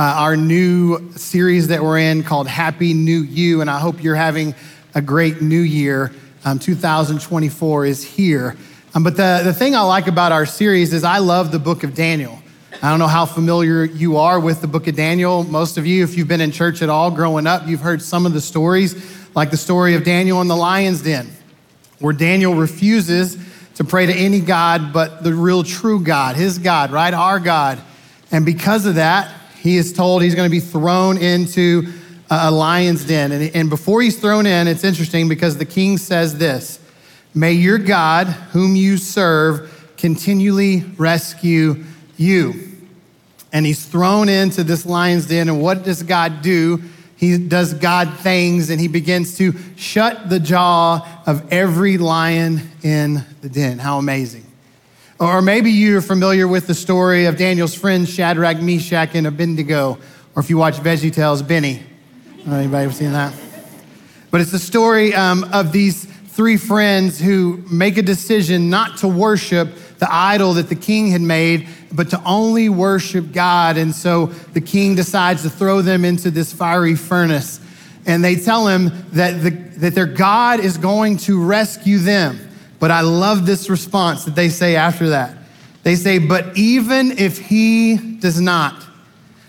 uh, our new series that we're in called Happy New You, and I hope you're having a great new year. Um, 2024 is here. Um, but the, the thing I like about our series is I love the book of Daniel. I don't know how familiar you are with the book of Daniel. Most of you, if you've been in church at all growing up, you've heard some of the stories, like the story of Daniel in the lion's den, where Daniel refuses to pray to any God but the real true God, his God, right? Our God. And because of that, he is told he's going to be thrown into a lion's den. And, and before he's thrown in, it's interesting because the king says this May your God, whom you serve, continually rescue you. And he's thrown into this lion's den. And what does God do? He does God things and he begins to shut the jaw of every lion in the den. How amazing. Or maybe you're familiar with the story of Daniel's friends, Shadrach, Meshach, and Abednego. Or if you watch Veggie Tales, Benny. Anybody ever seen that? But it's the story um, of these three friends who make a decision not to worship the idol that the king had made, but to only worship God. And so the king decides to throw them into this fiery furnace. And they tell him that, the, that their God is going to rescue them. But I love this response that they say after that. They say, But even if he does not,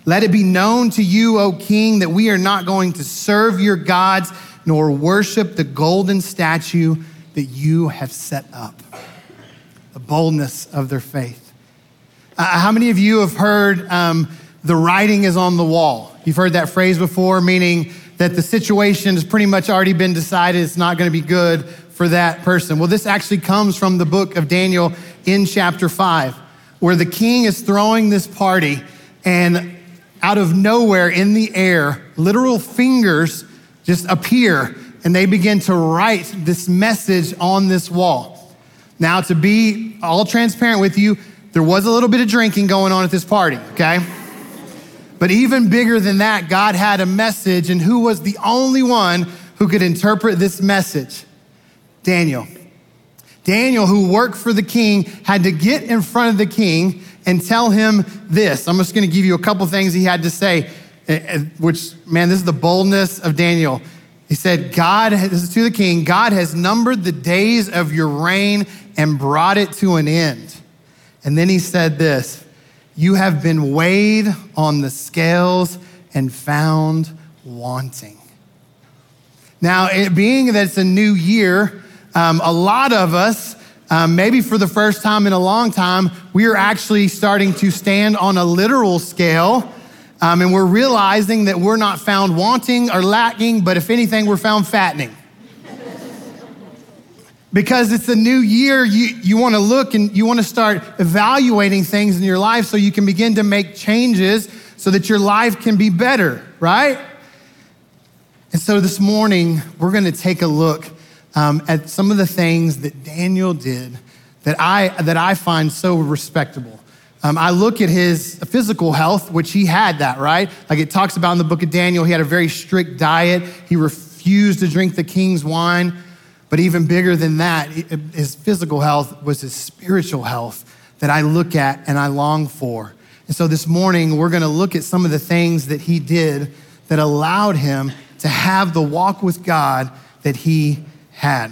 let it be known to you, O king, that we are not going to serve your gods nor worship the golden statue that you have set up. The boldness of their faith. Uh, how many of you have heard um, the writing is on the wall? You've heard that phrase before, meaning that the situation has pretty much already been decided, it's not going to be good for that person. Well, this actually comes from the book of Daniel in chapter 5, where the king is throwing this party, and out of nowhere in the air, literal fingers just appear and they begin to write this message on this wall. Now, to be all transparent with you, there was a little bit of drinking going on at this party, okay? But even bigger than that, God had a message, and who was the only one who could interpret this message? Daniel. Daniel, who worked for the king, had to get in front of the king and tell him this. I'm just going to give you a couple things he had to say, eh, eh, which, man, this is the boldness of Daniel. He said, God, this is to the king, God has numbered the days of your reign and brought it to an end. And then he said this You have been weighed on the scales and found wanting. Now, it being that it's a new year, um, a lot of us, um, maybe for the first time in a long time, we are actually starting to stand on a literal scale. Um, and we're realizing that we're not found wanting or lacking, but if anything, we're found fattening. because it's a new year, you, you want to look and you want to start evaluating things in your life so you can begin to make changes so that your life can be better, right? And so this morning, we're going to take a look um, at some of the things that Daniel did that I, that I find so respectable. Um, I look at his physical health, which he had that, right? Like it talks about in the book of Daniel, he had a very strict diet. He refused to drink the king's wine. But even bigger than that, his physical health was his spiritual health that I look at and I long for. And so this morning, we're going to look at some of the things that he did that allowed him to have the walk with God that he had.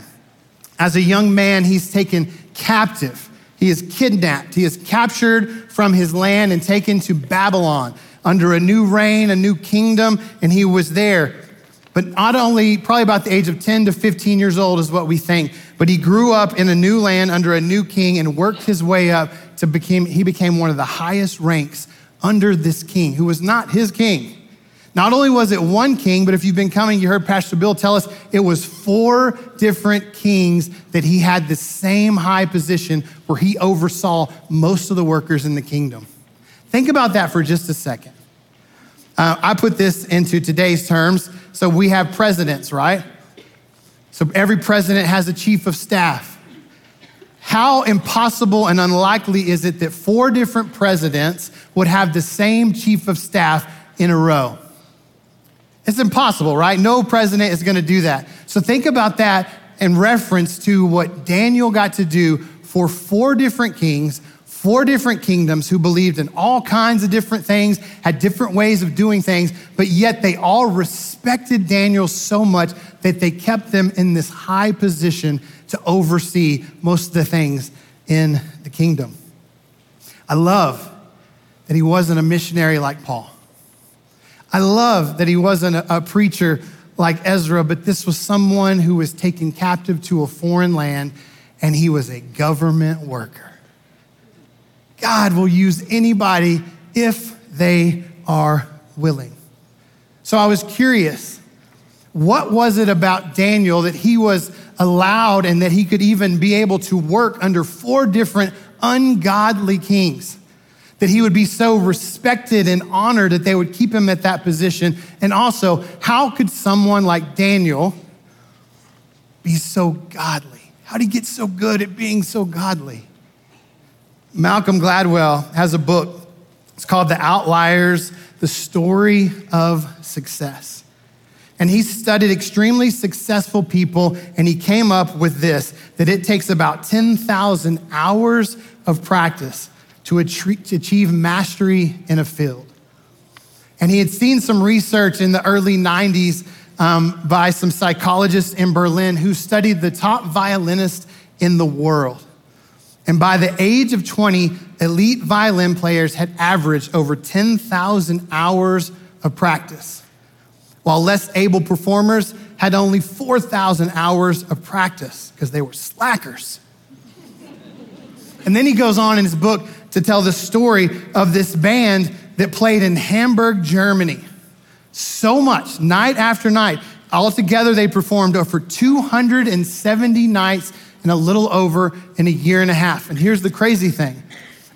As a young man, he's taken captive. He is kidnapped. He is captured from his land and taken to Babylon under a new reign, a new kingdom, and he was there. But not only, probably about the age of 10 to 15 years old is what we think, but he grew up in a new land under a new king and worked his way up to become, he became one of the highest ranks under this king, who was not his king. Not only was it one king, but if you've been coming, you heard Pastor Bill tell us it was four different kings that he had the same high position where he oversaw most of the workers in the kingdom. Think about that for just a second. Uh, I put this into today's terms. So we have presidents, right? So every president has a chief of staff. How impossible and unlikely is it that four different presidents would have the same chief of staff in a row? It's impossible, right? No president is going to do that. So think about that in reference to what Daniel got to do for four different kings, four different kingdoms who believed in all kinds of different things, had different ways of doing things, but yet they all respected Daniel so much that they kept them in this high position to oversee most of the things in the kingdom. I love that he wasn't a missionary like Paul. I love that he wasn't a, preacher like Ezra, but this was someone who was taken captive to a foreign land and he was a government worker. God will use anybody if they are willing. So I was curious what was it about Daniel that he was allowed and that he could even be able to work under four different ungodly kings? That he would be so respected and honored that they would keep him at that position. And also, how could someone like Daniel be so godly? How did he get so good at being so godly? Malcolm Gladwell has a book. It's called The Outliers The Story of Success. And he studied extremely successful people, and he came up with this that it takes about 10,000 hours of practice to achieve mastery in a field. And he had seen some research in the early 90s um, by some psychologists in Berlin who studied the top violinists in the world. And by the age of 20, elite violin players had averaged over 10,000 hours of practice, while less able performers had only 4,000 hours of practice because they were slackers. and then he goes on in his book to tell the story of this band that played in Hamburg, Germany. So much, night after night. Altogether, they performed over 270 nights in a little over in a year and a half. And here's the crazy thing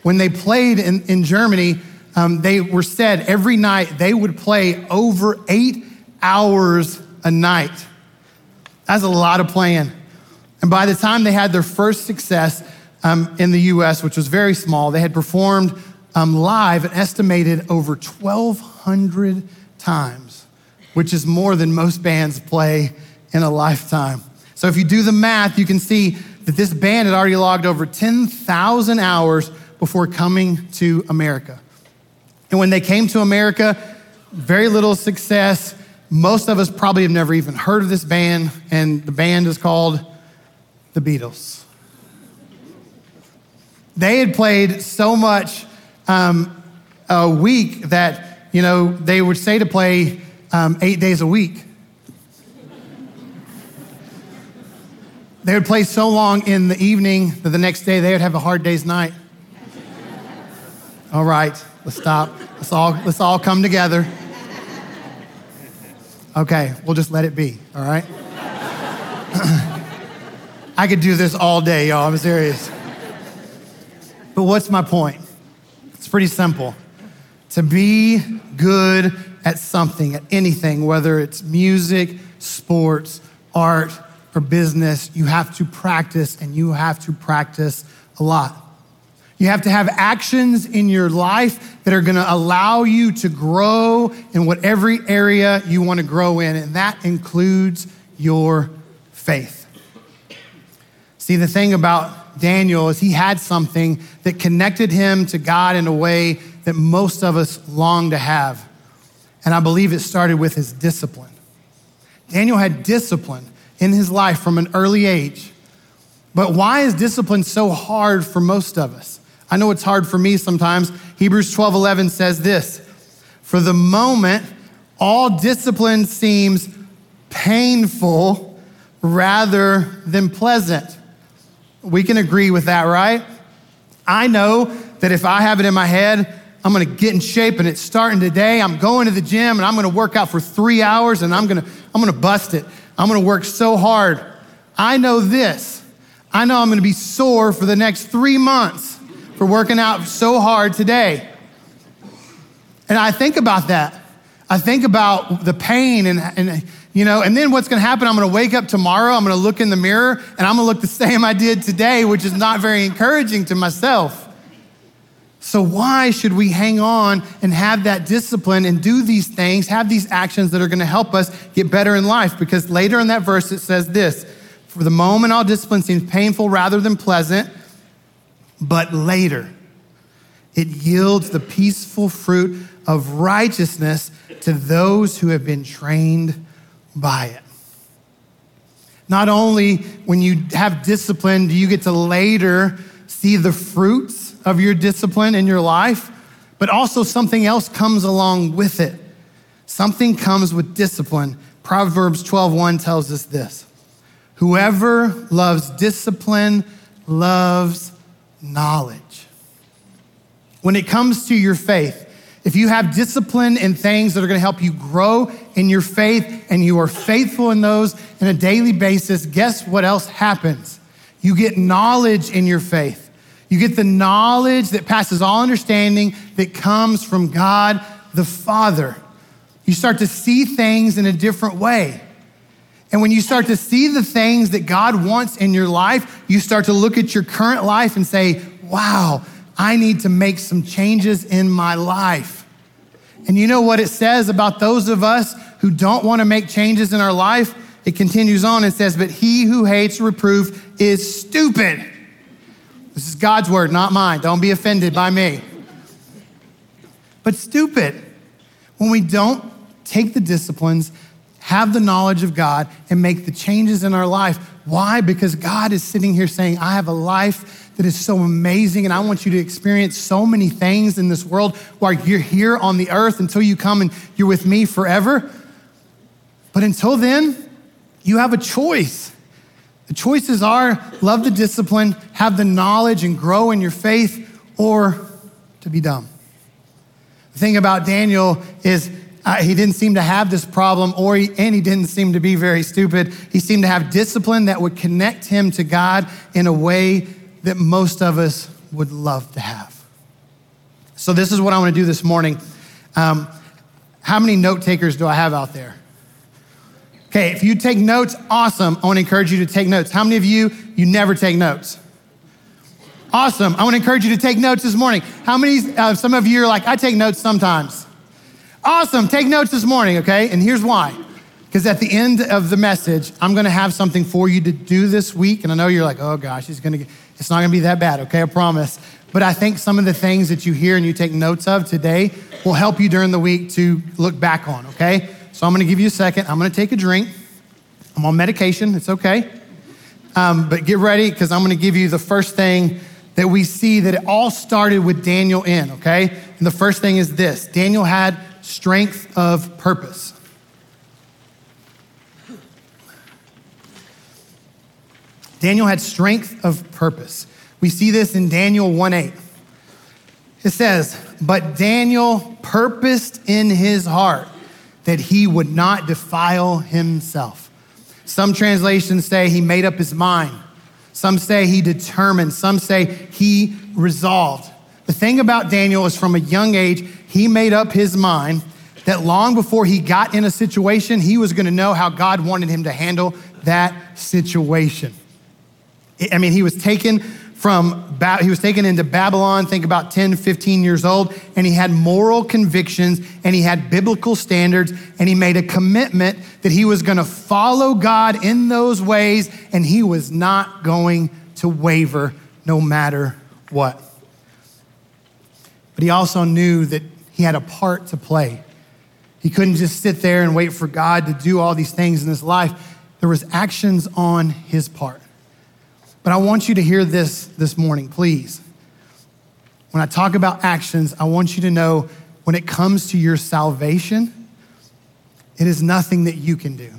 when they played in, in Germany, um, they were said every night they would play over eight hours a night. That's a lot of playing. And by the time they had their first success um, in the US, which was very small, they had performed um, live an estimated over 1,200 times, which is more than most bands play in a lifetime. So if you do the math, you can see that this band had already logged over 10,000 hours before coming to America. And when they came to America, very little success. Most of us probably have never even heard of this band, and the band is called the Beatles. They had played so much um, a week that, you know, they would say to play um, eight days a week. They would play so long in the evening that the next day they would have a hard day's night. All right, let's stop. Let's all, let's all come together. Okay, we'll just let it be, all right? I could do this all day, y'all, I'm serious. But what's my point? It's pretty simple. To be good at something, at anything, whether it's music, sports, art, or business, you have to practice and you have to practice a lot. You have to have actions in your life that are going to allow you to grow in whatever area you want to grow in, and that includes your faith. See, the thing about Daniel is he had something that connected him to God in a way that most of us long to have. And I believe it started with his discipline. Daniel had discipline in his life from an early age. But why is discipline so hard for most of us? I know it's hard for me sometimes. Hebrews 12 11 says this For the moment, all discipline seems painful rather than pleasant. We can agree with that, right? I know that if I have it in my head, I'm gonna get in shape and it's starting today. I'm going to the gym and I'm gonna work out for three hours and I'm gonna, I'm gonna bust it. I'm gonna work so hard. I know this. I know I'm gonna be sore for the next three months for working out so hard today. And I think about that. I think about the pain and, and you know, and then what's gonna happen? I'm gonna wake up tomorrow, I'm gonna look in the mirror, and I'm gonna look the same I did today, which is not very encouraging to myself. So, why should we hang on and have that discipline and do these things, have these actions that are gonna help us get better in life? Because later in that verse, it says this For the moment, all discipline seems painful rather than pleasant, but later, it yields the peaceful fruit of righteousness to those who have been trained by it. Not only when you have discipline do you get to later see the fruits of your discipline in your life, but also something else comes along with it. Something comes with discipline. Proverbs 12:1 tells us this. Whoever loves discipline loves knowledge. When it comes to your faith, if you have discipline in things that are going to help you grow in your faith and you are faithful in those on a daily basis, guess what else happens? You get knowledge in your faith. You get the knowledge that passes all understanding that comes from God the Father. You start to see things in a different way. And when you start to see the things that God wants in your life, you start to look at your current life and say, wow, I need to make some changes in my life. And you know what it says about those of us who don't want to make changes in our life? It continues on and says, But he who hates reproof is stupid. This is God's word, not mine. Don't be offended by me. But stupid. When we don't take the disciplines, have the knowledge of God, and make the changes in our life. Why? Because God is sitting here saying, I have a life that is so amazing, and I want you to experience so many things in this world while you're here on the earth until you come and you're with me forever. But until then, you have a choice. The choices are love the discipline, have the knowledge, and grow in your faith, or to be dumb. The thing about Daniel is uh, he didn't seem to have this problem, or he, and he didn't seem to be very stupid. He seemed to have discipline that would connect him to God in a way that most of us would love to have. So, this is what I want to do this morning. Um, how many note takers do I have out there? Okay, if you take notes, awesome. I want to encourage you to take notes. How many of you, you never take notes? Awesome. I want to encourage you to take notes this morning. How many, uh, some of you are like, I take notes sometimes. Awesome. Take notes this morning, okay? And here's why. Because at the end of the message, I'm going to have something for you to do this week. And I know you're like, oh gosh, he's going to get, it's not to be that bad, okay? I promise. But I think some of the things that you hear and you take notes of today will help you during the week to look back on, okay? So I'm to give you a second. I'm to take a drink. I'm on medication. It's okay. Um, but get ready because I'm to give you the first thing that we see that it all started with Daniel in, okay? And the first thing is this Daniel had strength of purpose. Daniel had strength of purpose. We see this in Daniel 1 8. It says, But Daniel purposed in his heart that he would not defile himself. Some translations say he made up his mind. Some say he determined. Some say he resolved. The thing about Daniel is from a young age, he made up his mind that long before he got in a situation, he was going to know how God wanted him to handle that situation. I mean, he was taken from, he was taken into Babylon, think about 10, 15 years old, and he had moral convictions and he had biblical standards and he made a commitment that he was going to follow God in those ways and he was not going to waver no matter what. But he also knew that he had a part to play. He couldn't just sit there and wait for God to do all these things in his life. There was actions on his part. But I want you to hear this this morning, please. When I talk about actions, I want you to know when it comes to your salvation, it is nothing that you can do.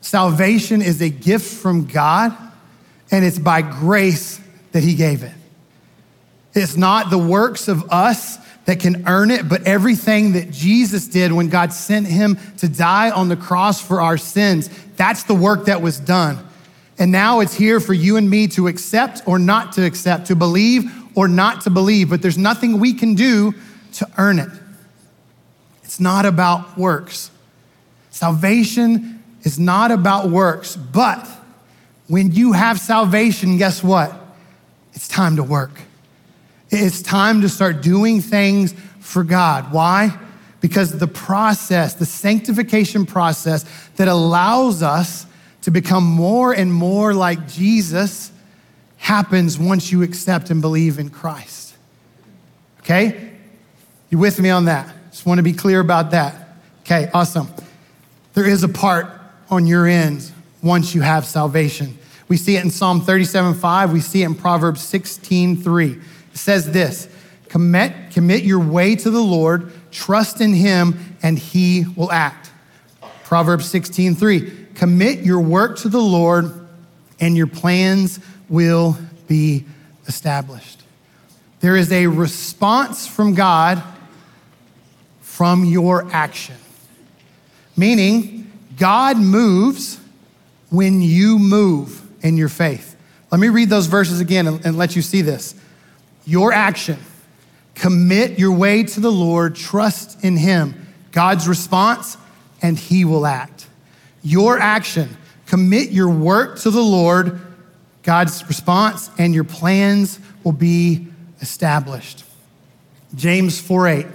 Salvation is a gift from God, and it's by grace that He gave it. It's not the works of us that can earn it, but everything that Jesus did when God sent Him to die on the cross for our sins, that's the work that was done. And now it's here for you and me to accept or not to accept, to believe or not to believe, but there's nothing we can do to earn it. It's not about works. Salvation is not about works, but when you have salvation, guess what? It's time to work. It's time to start doing things for God. Why? Because the process, the sanctification process that allows us to become more and more like Jesus happens once you accept and believe in Christ. Okay? You with me on that? Just want to be clear about that. Okay, awesome. There is a part on your end once you have salvation. We see it in Psalm 37 5. We see it in Proverbs 16 3. It says this commit, commit your way to the Lord, trust in him, and he will act. Proverbs 16 3. Commit your work to the Lord, and your plans will be established. There is a response from God from your action. Meaning, God moves when you move in your faith. Let me read those verses again and, and, let you see this. Your action, commit your way to the Lord, trust in Him. God's response, and He will act. Your action, commit your work to the Lord, God's response, and your plans will be established. James 4 8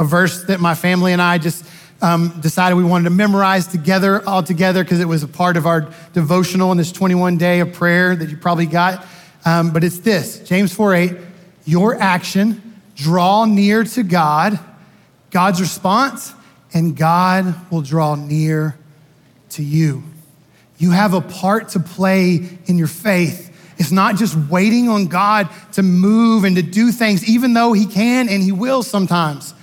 a verse that my family and I just um, decided we wanted to memorize together, all together, because it was a part of our devotional in this 21 day of prayer that you probably got. Um, but it's this James 4 8, your action, draw near to God, God's response, and God will draw near to you. You have a part to play in your faith. It's not just waiting on God to move and to do things, even though He can and He will sometimes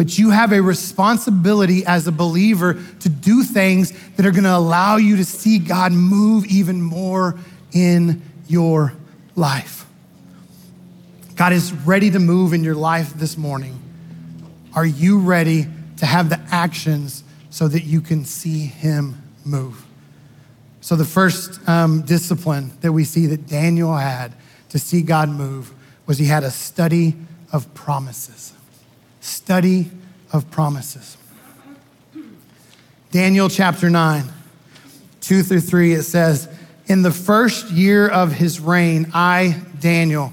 but you have a responsibility as a believer to do things that are going to allow you to see God move even more in your life. God is ready to move in your life this morning. Are you ready to have the actions so that you can see Him move? So, the first um, discipline that we see that Daniel had to see God move was he had a study of promises study of promises. Daniel chapter 9, 2 through 3, it says, In the first year of his reign, I, Daniel,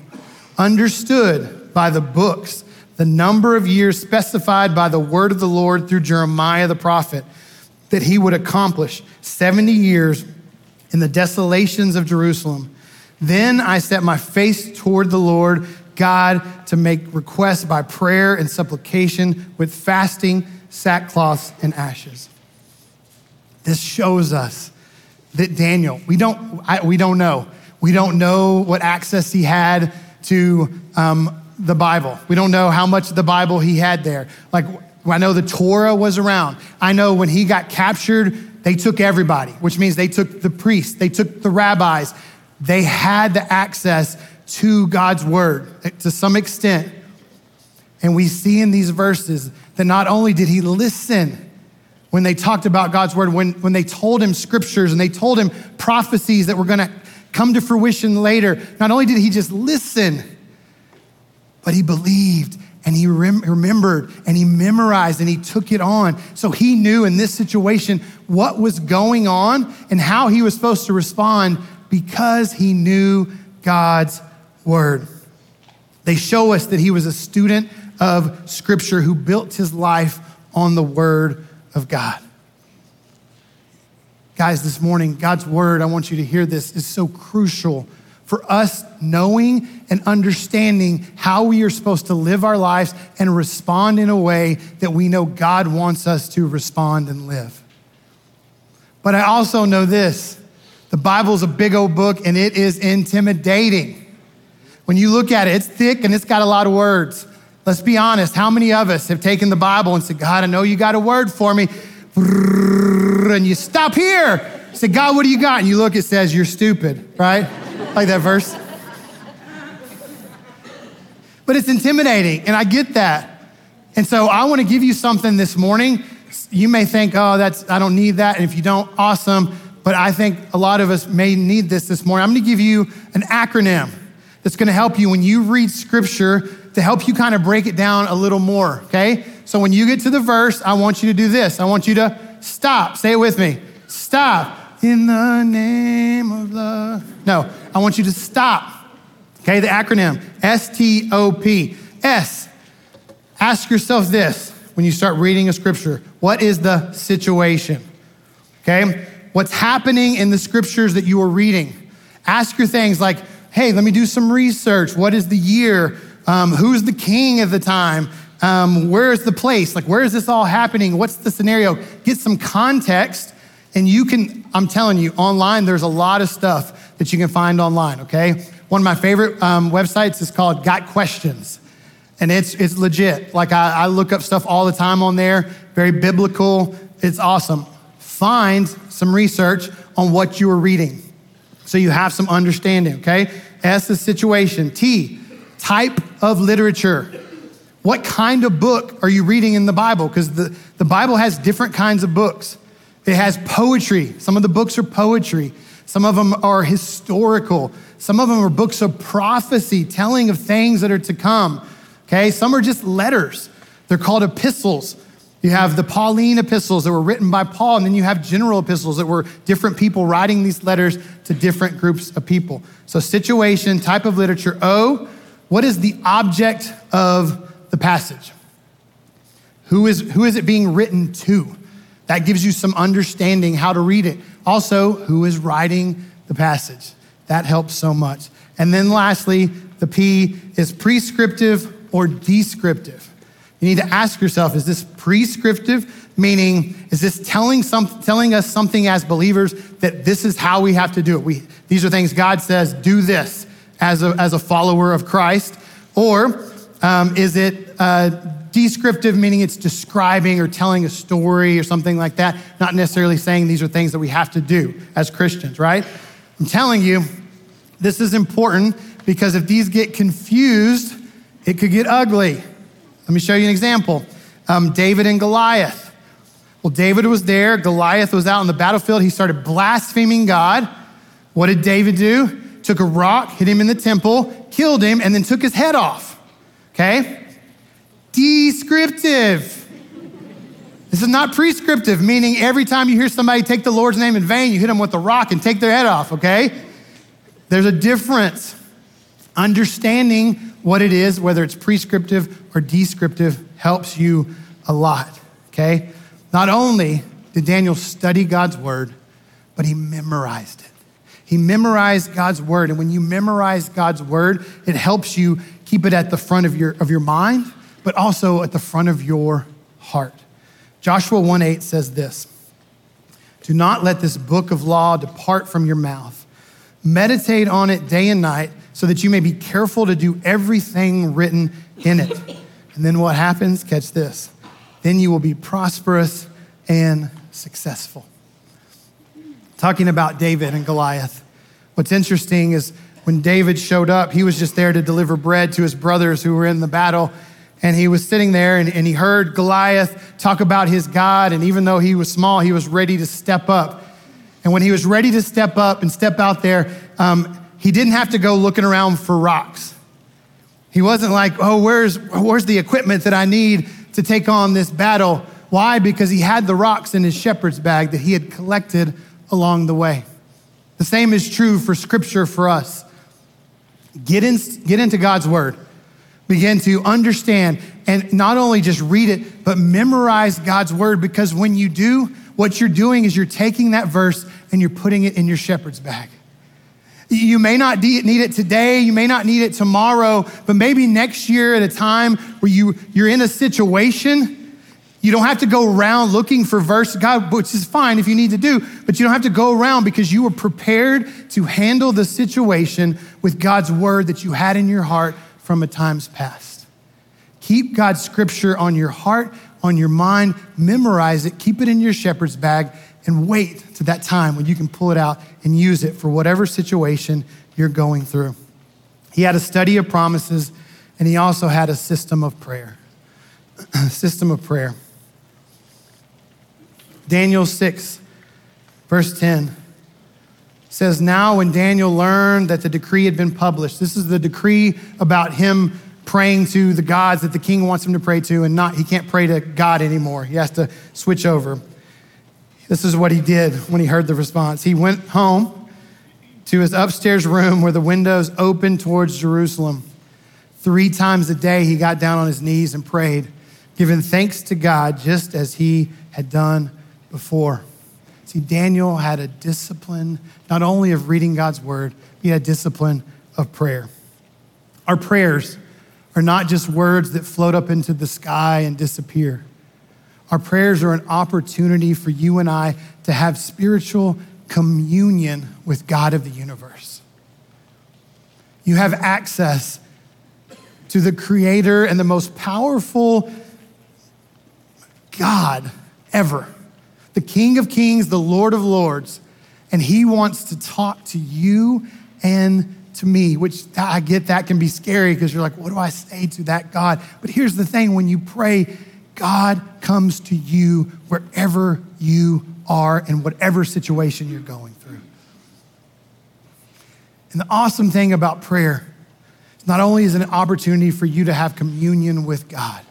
understood by the books the number of years specified by the word of the Lord through Jeremiah the prophet, that he would accomplish 70 years in the desolations of Jerusalem. Then I set my face toward the Lord God to make requests by prayer and supplication with fasting, sackcloths, and ashes. This shows us that Daniel, we don't, I, we don't know. We don't know what access he had to um, the Bible. We don't know how much of the Bible he had there. Like, I know the Torah was around. I know when he got captured, they took everybody, which means they took the priests, they took the rabbis. They had the access to God's word eh, to some extent. And we see in these verses that not only did he listen when they talked about God's word, when, when they told him scriptures and they told him prophecies that were going to come to fruition later, not only did he just listen, but he believed and he rem- remembered and he memorized and he took it on. So he knew in this situation what was going on and how he was supposed to respond because he knew God's word. They show us that he was a student of scripture who built his life on the word of God. Guys, this morning, God's word, I want you to hear this, is so crucial for us knowing and understanding how we are supposed to live our lives and respond in a way that we know God wants us to respond and live. But I also know this the Bible is a big old book and it is intimidating. When you look at it, it's thick and it's got a lot of words. Let's be honest. How many of us have taken the Bible and said, God, I know you got a word for me. And you stop here. Say, God, what do you got? And you look, it says, You're stupid, right? like that verse. But it's intimidating, and I get that. And so I want to give you something this morning. You may think, oh, that's I don't need that. And if you don't, awesome. But I think a lot of us may need this this morning. I'm going to give you an acronym that's going to help you when you read scripture to help you kind of break it down a little more, okay? So when you get to the verse, I want you to do this. I want you to stop. Say it with me. Stop. In the name of love. No, I want you to stop. Okay, the acronym S T O P. S. Ask yourself this when you start reading a scripture What is the situation? Okay, what's happening in the scriptures that you are reading? Ask your things like, hey, let me do some research. What is the year? Um, who's the king at the time? Um, where is the place? Like, where is this all happening? What's the scenario? Get some context, and you can, I'm telling you, online, there's a lot of stuff that you can find online, okay? One of my favorite um, websites is called Got Questions, and it's, it's legit. Like, I, I look up stuff all the time on there, very biblical. It's awesome. Find some research on what you are reading so you have some understanding, okay? S is situation. T, type of literature. What kind of book are you reading in the Bible? Because the, the Bible has different kinds of books. It has poetry. Some of the books are poetry. Some of them are historical. Some of them are books of prophecy, telling of things that are to come. Okay, some are just letters. They're called epistles. You have the Pauline epistles that were written by Paul, and then you have general epistles that were different people writing these letters to different groups of people. So, situation, type of literature. O, what is the object of the passage. Who is, who is it being written to? That gives you some understanding how to read it. Also, who is writing the passage? That helps so much. And then lastly, the P is prescriptive or descriptive. You need to ask yourself is this prescriptive, meaning, is this telling, some, telling us something as believers that this is how we have to do it? We, these are things God says, do this as a, as a follower of Christ. Or um, is it uh, descriptive, meaning it's describing or telling a story or something like that? Not necessarily saying these are things that we have to do as Christians, right? I'm telling you, this is important because if these get confused, it could get ugly. Let me show you an example um, David and Goliath. Well, David was there, Goliath was out on the battlefield. He started blaspheming God. What did David do? Took a rock, hit him in the temple, killed him, and then took his head off okay? Descriptive. This is not prescriptive, meaning every time you hear somebody take the Lord's name in vain, you hit them with a rock and take their head off, okay? There's a difference. Understanding what it is, whether it's prescriptive or descriptive, helps you a lot, okay? Not only did Daniel study God's word, but he memorized it. He memorized God's word. And when you memorize God's word, it helps you keep it at the front of your, of your mind, but also at the front of your heart. Joshua 1 8 says this Do not let this book of law depart from your mouth. Meditate on it day and night so that you may be careful to do everything written in it. And then what happens? Catch this. Then you will be prosperous and successful. Talking about David and Goliath. What's interesting is when David showed up, he was just there to deliver bread to his brothers who were in the battle. And he was sitting there and, and he heard Goliath talk about his God. And even though he was small, he was ready to step up. And when he was ready to step up and step out there, um, he didn't have to go looking around for rocks. He wasn't like, oh, where's, where's the equipment that I need to take on this battle? Why? Because he had the rocks in his shepherd's bag that he had collected along the way. The same is true for scripture for us. Get, in, get into God's word. Begin to understand and not only just read it, but memorize God's word because when you do, what you're doing is you're taking that verse and you're putting it in your shepherd's bag. You may not need it today, you may not need it tomorrow, but maybe next year at a time where you, you're in a situation you don't have to go around looking for verse God, which is fine if you need to do, but you don't have to go around because you were prepared to handle the situation with God's word that you had in your heart from a times past. Keep God's scripture on your heart, on your mind, memorize it, keep it in your shepherd's bag, and wait to that time when you can pull it out and use it for whatever situation you're going through. He had a study of promises, and he also had a system of prayer. system of prayer. Daniel 6, verse 10 says, Now when Daniel learned that the decree had been published, this is the decree about him praying to the gods that the king wants him to pray to, and not he can't pray to God anymore. He has to switch over. This is what he did when he heard the response. He went home to his upstairs room where the windows opened towards Jerusalem. Three times a day, he got down on his knees and prayed, giving thanks to God just as he had done before. See, Daniel had a discipline not only of reading God's word, he had a discipline of prayer. Our prayers are not just words that float up into the sky and disappear. Our prayers are an opportunity for you and I to have spiritual communion with God of the universe. You have access to the creator and the most powerful God ever, the King of Kings, the Lord of Lords. And he wants to talk to you and to me, which I get that can be scary because you're like, what do I say to that God? But here's the thing when you pray, God comes to you wherever you are in whatever situation you're going through. And the awesome thing about prayer is not only is it an opportunity for you to have communion with God,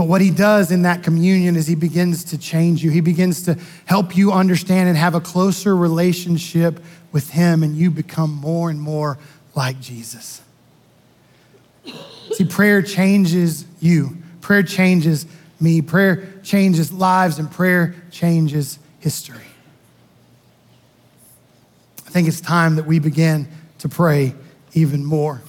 but what he does in that communion is he begins to change you. He begins to help you understand and have a closer relationship with him, and you become more and more like Jesus. See, prayer changes you. Prayer changes me. Prayer changes lives, and prayer changes history. I think it's time that we begin to pray even more.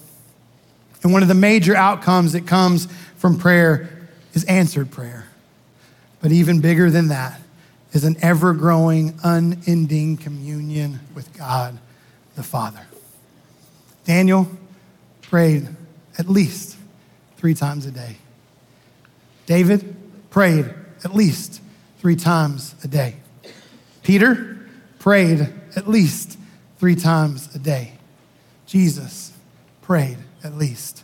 And one of the major outcomes that comes from prayer is answered prayer. But even bigger than that is an ever growing, unending communion with God the Father. Daniel prayed at least three times a day. David prayed at least three times a day. Peter prayed at least three times a day. Jesus prayed at least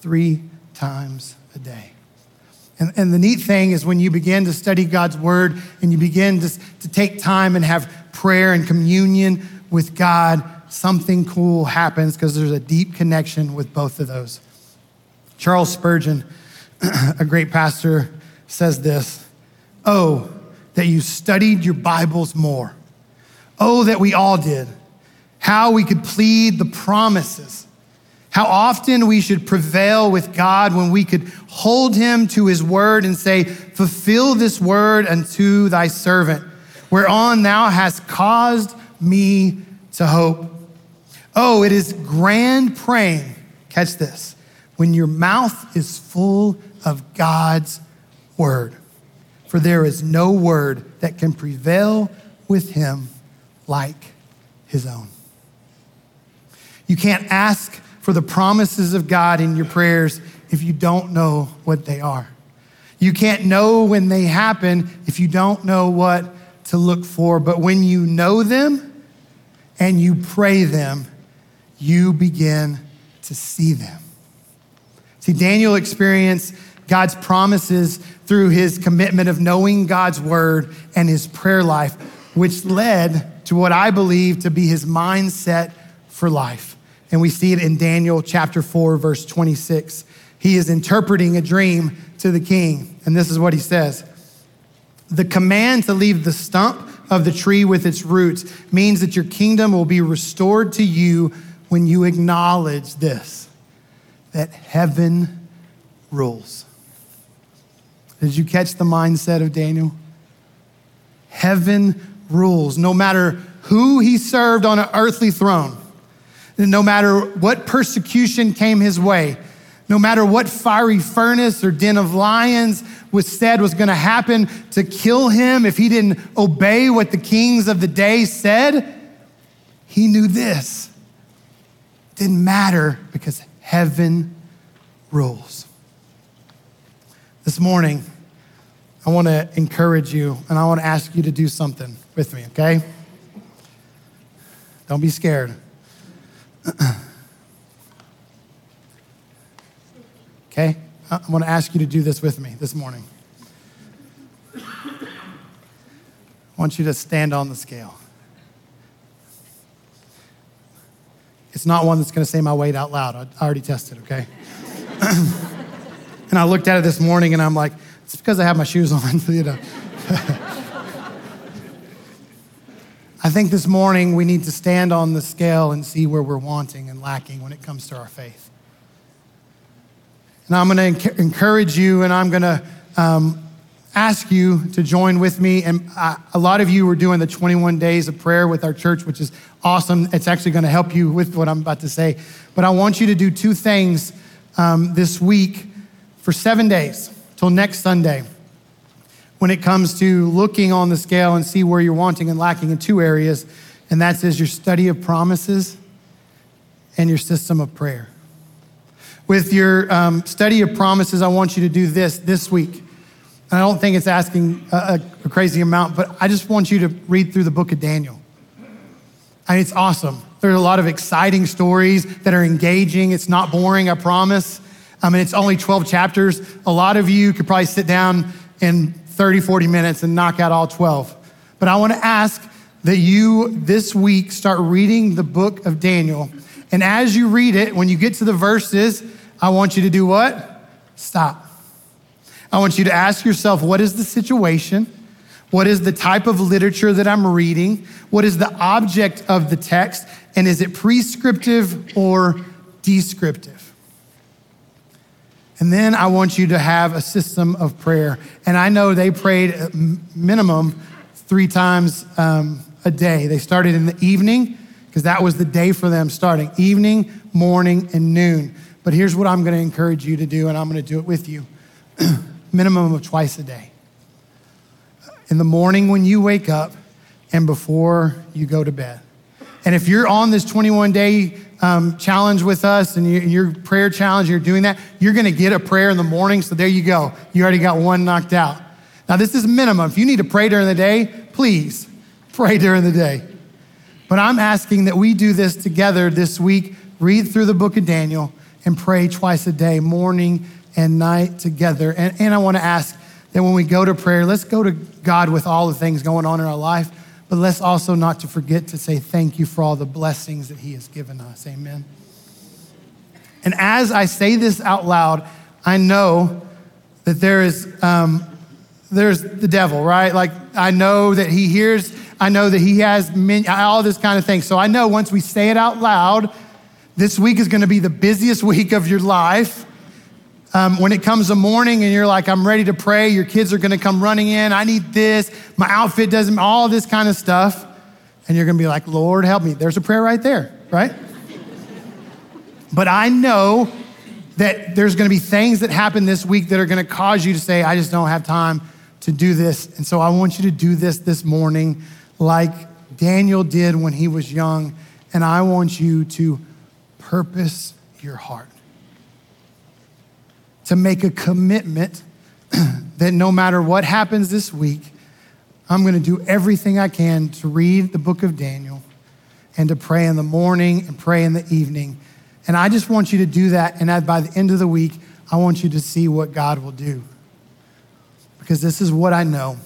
three times a day. And, and the neat thing is when you begin to study God's word and you begin to, to take time and have prayer and communion with God, something cool happens because there's a deep connection with both of those. Charles Spurgeon a great pastor says this Oh, that you studied your Bibles more. Oh, that we all did. How we could plead the promises. How often we should prevail with God when we could hold him to his word and say, Fulfill this word unto thy servant, whereon thou hast caused me to hope. Oh, it is grand praying. Catch this when your mouth is full of God's word. For there is no word that can prevail with him like his own. You can't ask for the promises of God in your prayers if you don't know what they are. You can't know when they happen if you don't know what to look for. But when you know them and you pray them, you begin to see them. See, Daniel experienced God's promises through his commitment of knowing God's word and his prayer life, which led to what I believe to be his mindset for life. And we see it in Daniel chapter 4, verse 26. He is interpreting a dream to the king, and this is what he says The command to leave the stump of the tree with its roots means that your kingdom will be restored to you when you acknowledge this that heaven rules. Did you catch the mindset of Daniel? Heaven rules. No matter who he served on an earthly throne, no matter what persecution came his way, no matter what fiery furnace or den of lions was said was going to happen to kill him if he didn't obey what the kings of the day said, he knew this. Didn't matter because heaven rules. This morning, I want to encourage you and I want to ask you to do something with me, okay? Don't be scared. okay? I want to ask you to do this with me this morning. I want you to stand on the scale. It's not one that's going to say my weight out loud. I already tested, okay? and I looked at it this morning and I'm like, it's because I have my shoes on, you know. I think this morning we need to stand on the scale and see where we're wanting and lacking when it comes to our faith. And I'm going to encourage you and I'm going to um, ask you to join with me. And I, a lot of you are doing the 21 days of prayer with our church, which is awesome. It's actually going to help you with what I'm about to say. But I want you to do two things um, this week for seven days till next Sunday when it comes to looking on the scale and see where you're wanting and lacking in two areas, and that is your study of promises and your system of prayer. With your um, study of promises, I want you to do this this week. And I don't think it's asking a, a, crazy amount, but I just want you to read through the book of Daniel. Mean, it's awesome. There's a lot of exciting stories that are engaging. It's not boring, I promise. I mean, it's only 12 chapters. A lot of you could probably sit down in 30, 40 minutes and knock out all 12. But I want to ask that you this week start reading the book of Daniel. And as you read it, when you get to the verses, I want you to do what? Stop. I want you to ask yourself what is the situation? What is the type of literature that I'm reading? What is the object of the text? And is it prescriptive or descriptive? And then I want you to have a system of prayer. And I know they prayed minimum three times um, a day. They started in the evening because that was the day for them starting evening, morning, and noon. But here's what I'm going to encourage you to do, and I'm going to do it with you minimum of twice a day. In the morning when you wake up and before you go to bed. And if you're on this 21 day um, challenge with us and your, your prayer challenge, you're doing that, you're going to get a prayer in the morning. So there you go. You already got one knocked out. Now, this is minimum. If you need to pray during the day, please pray during the day. But I'm asking that we do this together this week. Read through the book of Daniel and pray twice a day, morning and night together. And, and I want to ask that when we go to prayer, let's go to God with all the things going on in our life but let's also not to forget to say thank you for all the blessings that he has given us. Amen. And as I say this out loud, I know that there is um, there's the devil, right? Like I know that he hears, I know that he has many, all this kind of thing. So I know once we say it out loud, this week is going to be the busiest week of your life. Um, when it comes to morning and you're like, I'm ready to pray, your kids are gonna come running in, I need this, my outfit doesn't, all this kind of stuff. And you're gonna be like, Lord, help me. There's a prayer right there, right? but I know that there's gonna be things that happen this week that are gonna cause you to say, I just don't have time to do this. And so I want you to do this this morning like Daniel did when he was young. And I want you to purpose your heart to make a commitment that no matter what happens this week, I'm going to do everything I can to read the book of Daniel and to pray in the morning and pray in the evening. And I just want you to do that. And by the end of the week, I want you to see what God will do. Because this is what I know,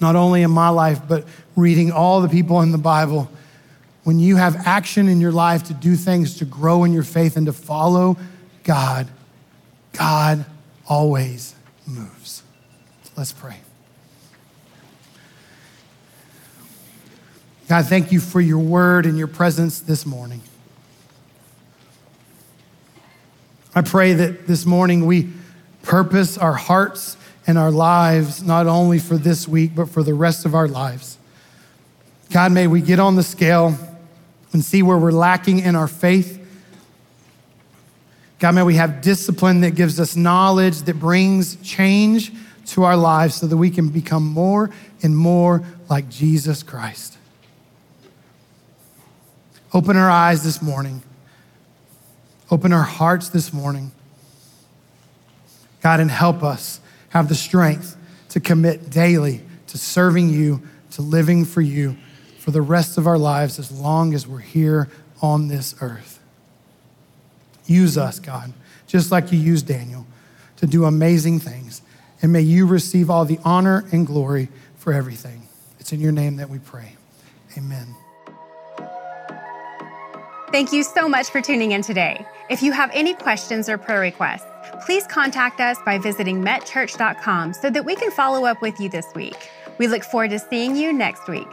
not only in my life, but reading all the people in the Bible. When you have action in your life to do things to grow in your faith and to follow God, God always moves. Let's pray. God, thank you for your word and your presence this morning. I pray that this morning we purpose our hearts and our lives not only for this week, but for the rest of our lives. God, may we get on the scale and see where we're lacking in our faith God, may we have discipline that gives us knowledge that brings change to our lives so that we can become more and more like Jesus Christ. Open our eyes this morning. Open our hearts this morning. God, and help us have the strength to commit daily to serving you, to living for you for the rest of our lives as long as we're here on this earth. Use us, God, just like you used Daniel to do amazing things. And may you receive all the honor and glory for everything. It's in your name that we pray. Amen. Thank you so much for tuning in today. If you have any questions or prayer requests, please contact us by visiting metchurch.com so that we can follow up with you this week. We look forward to seeing you next week.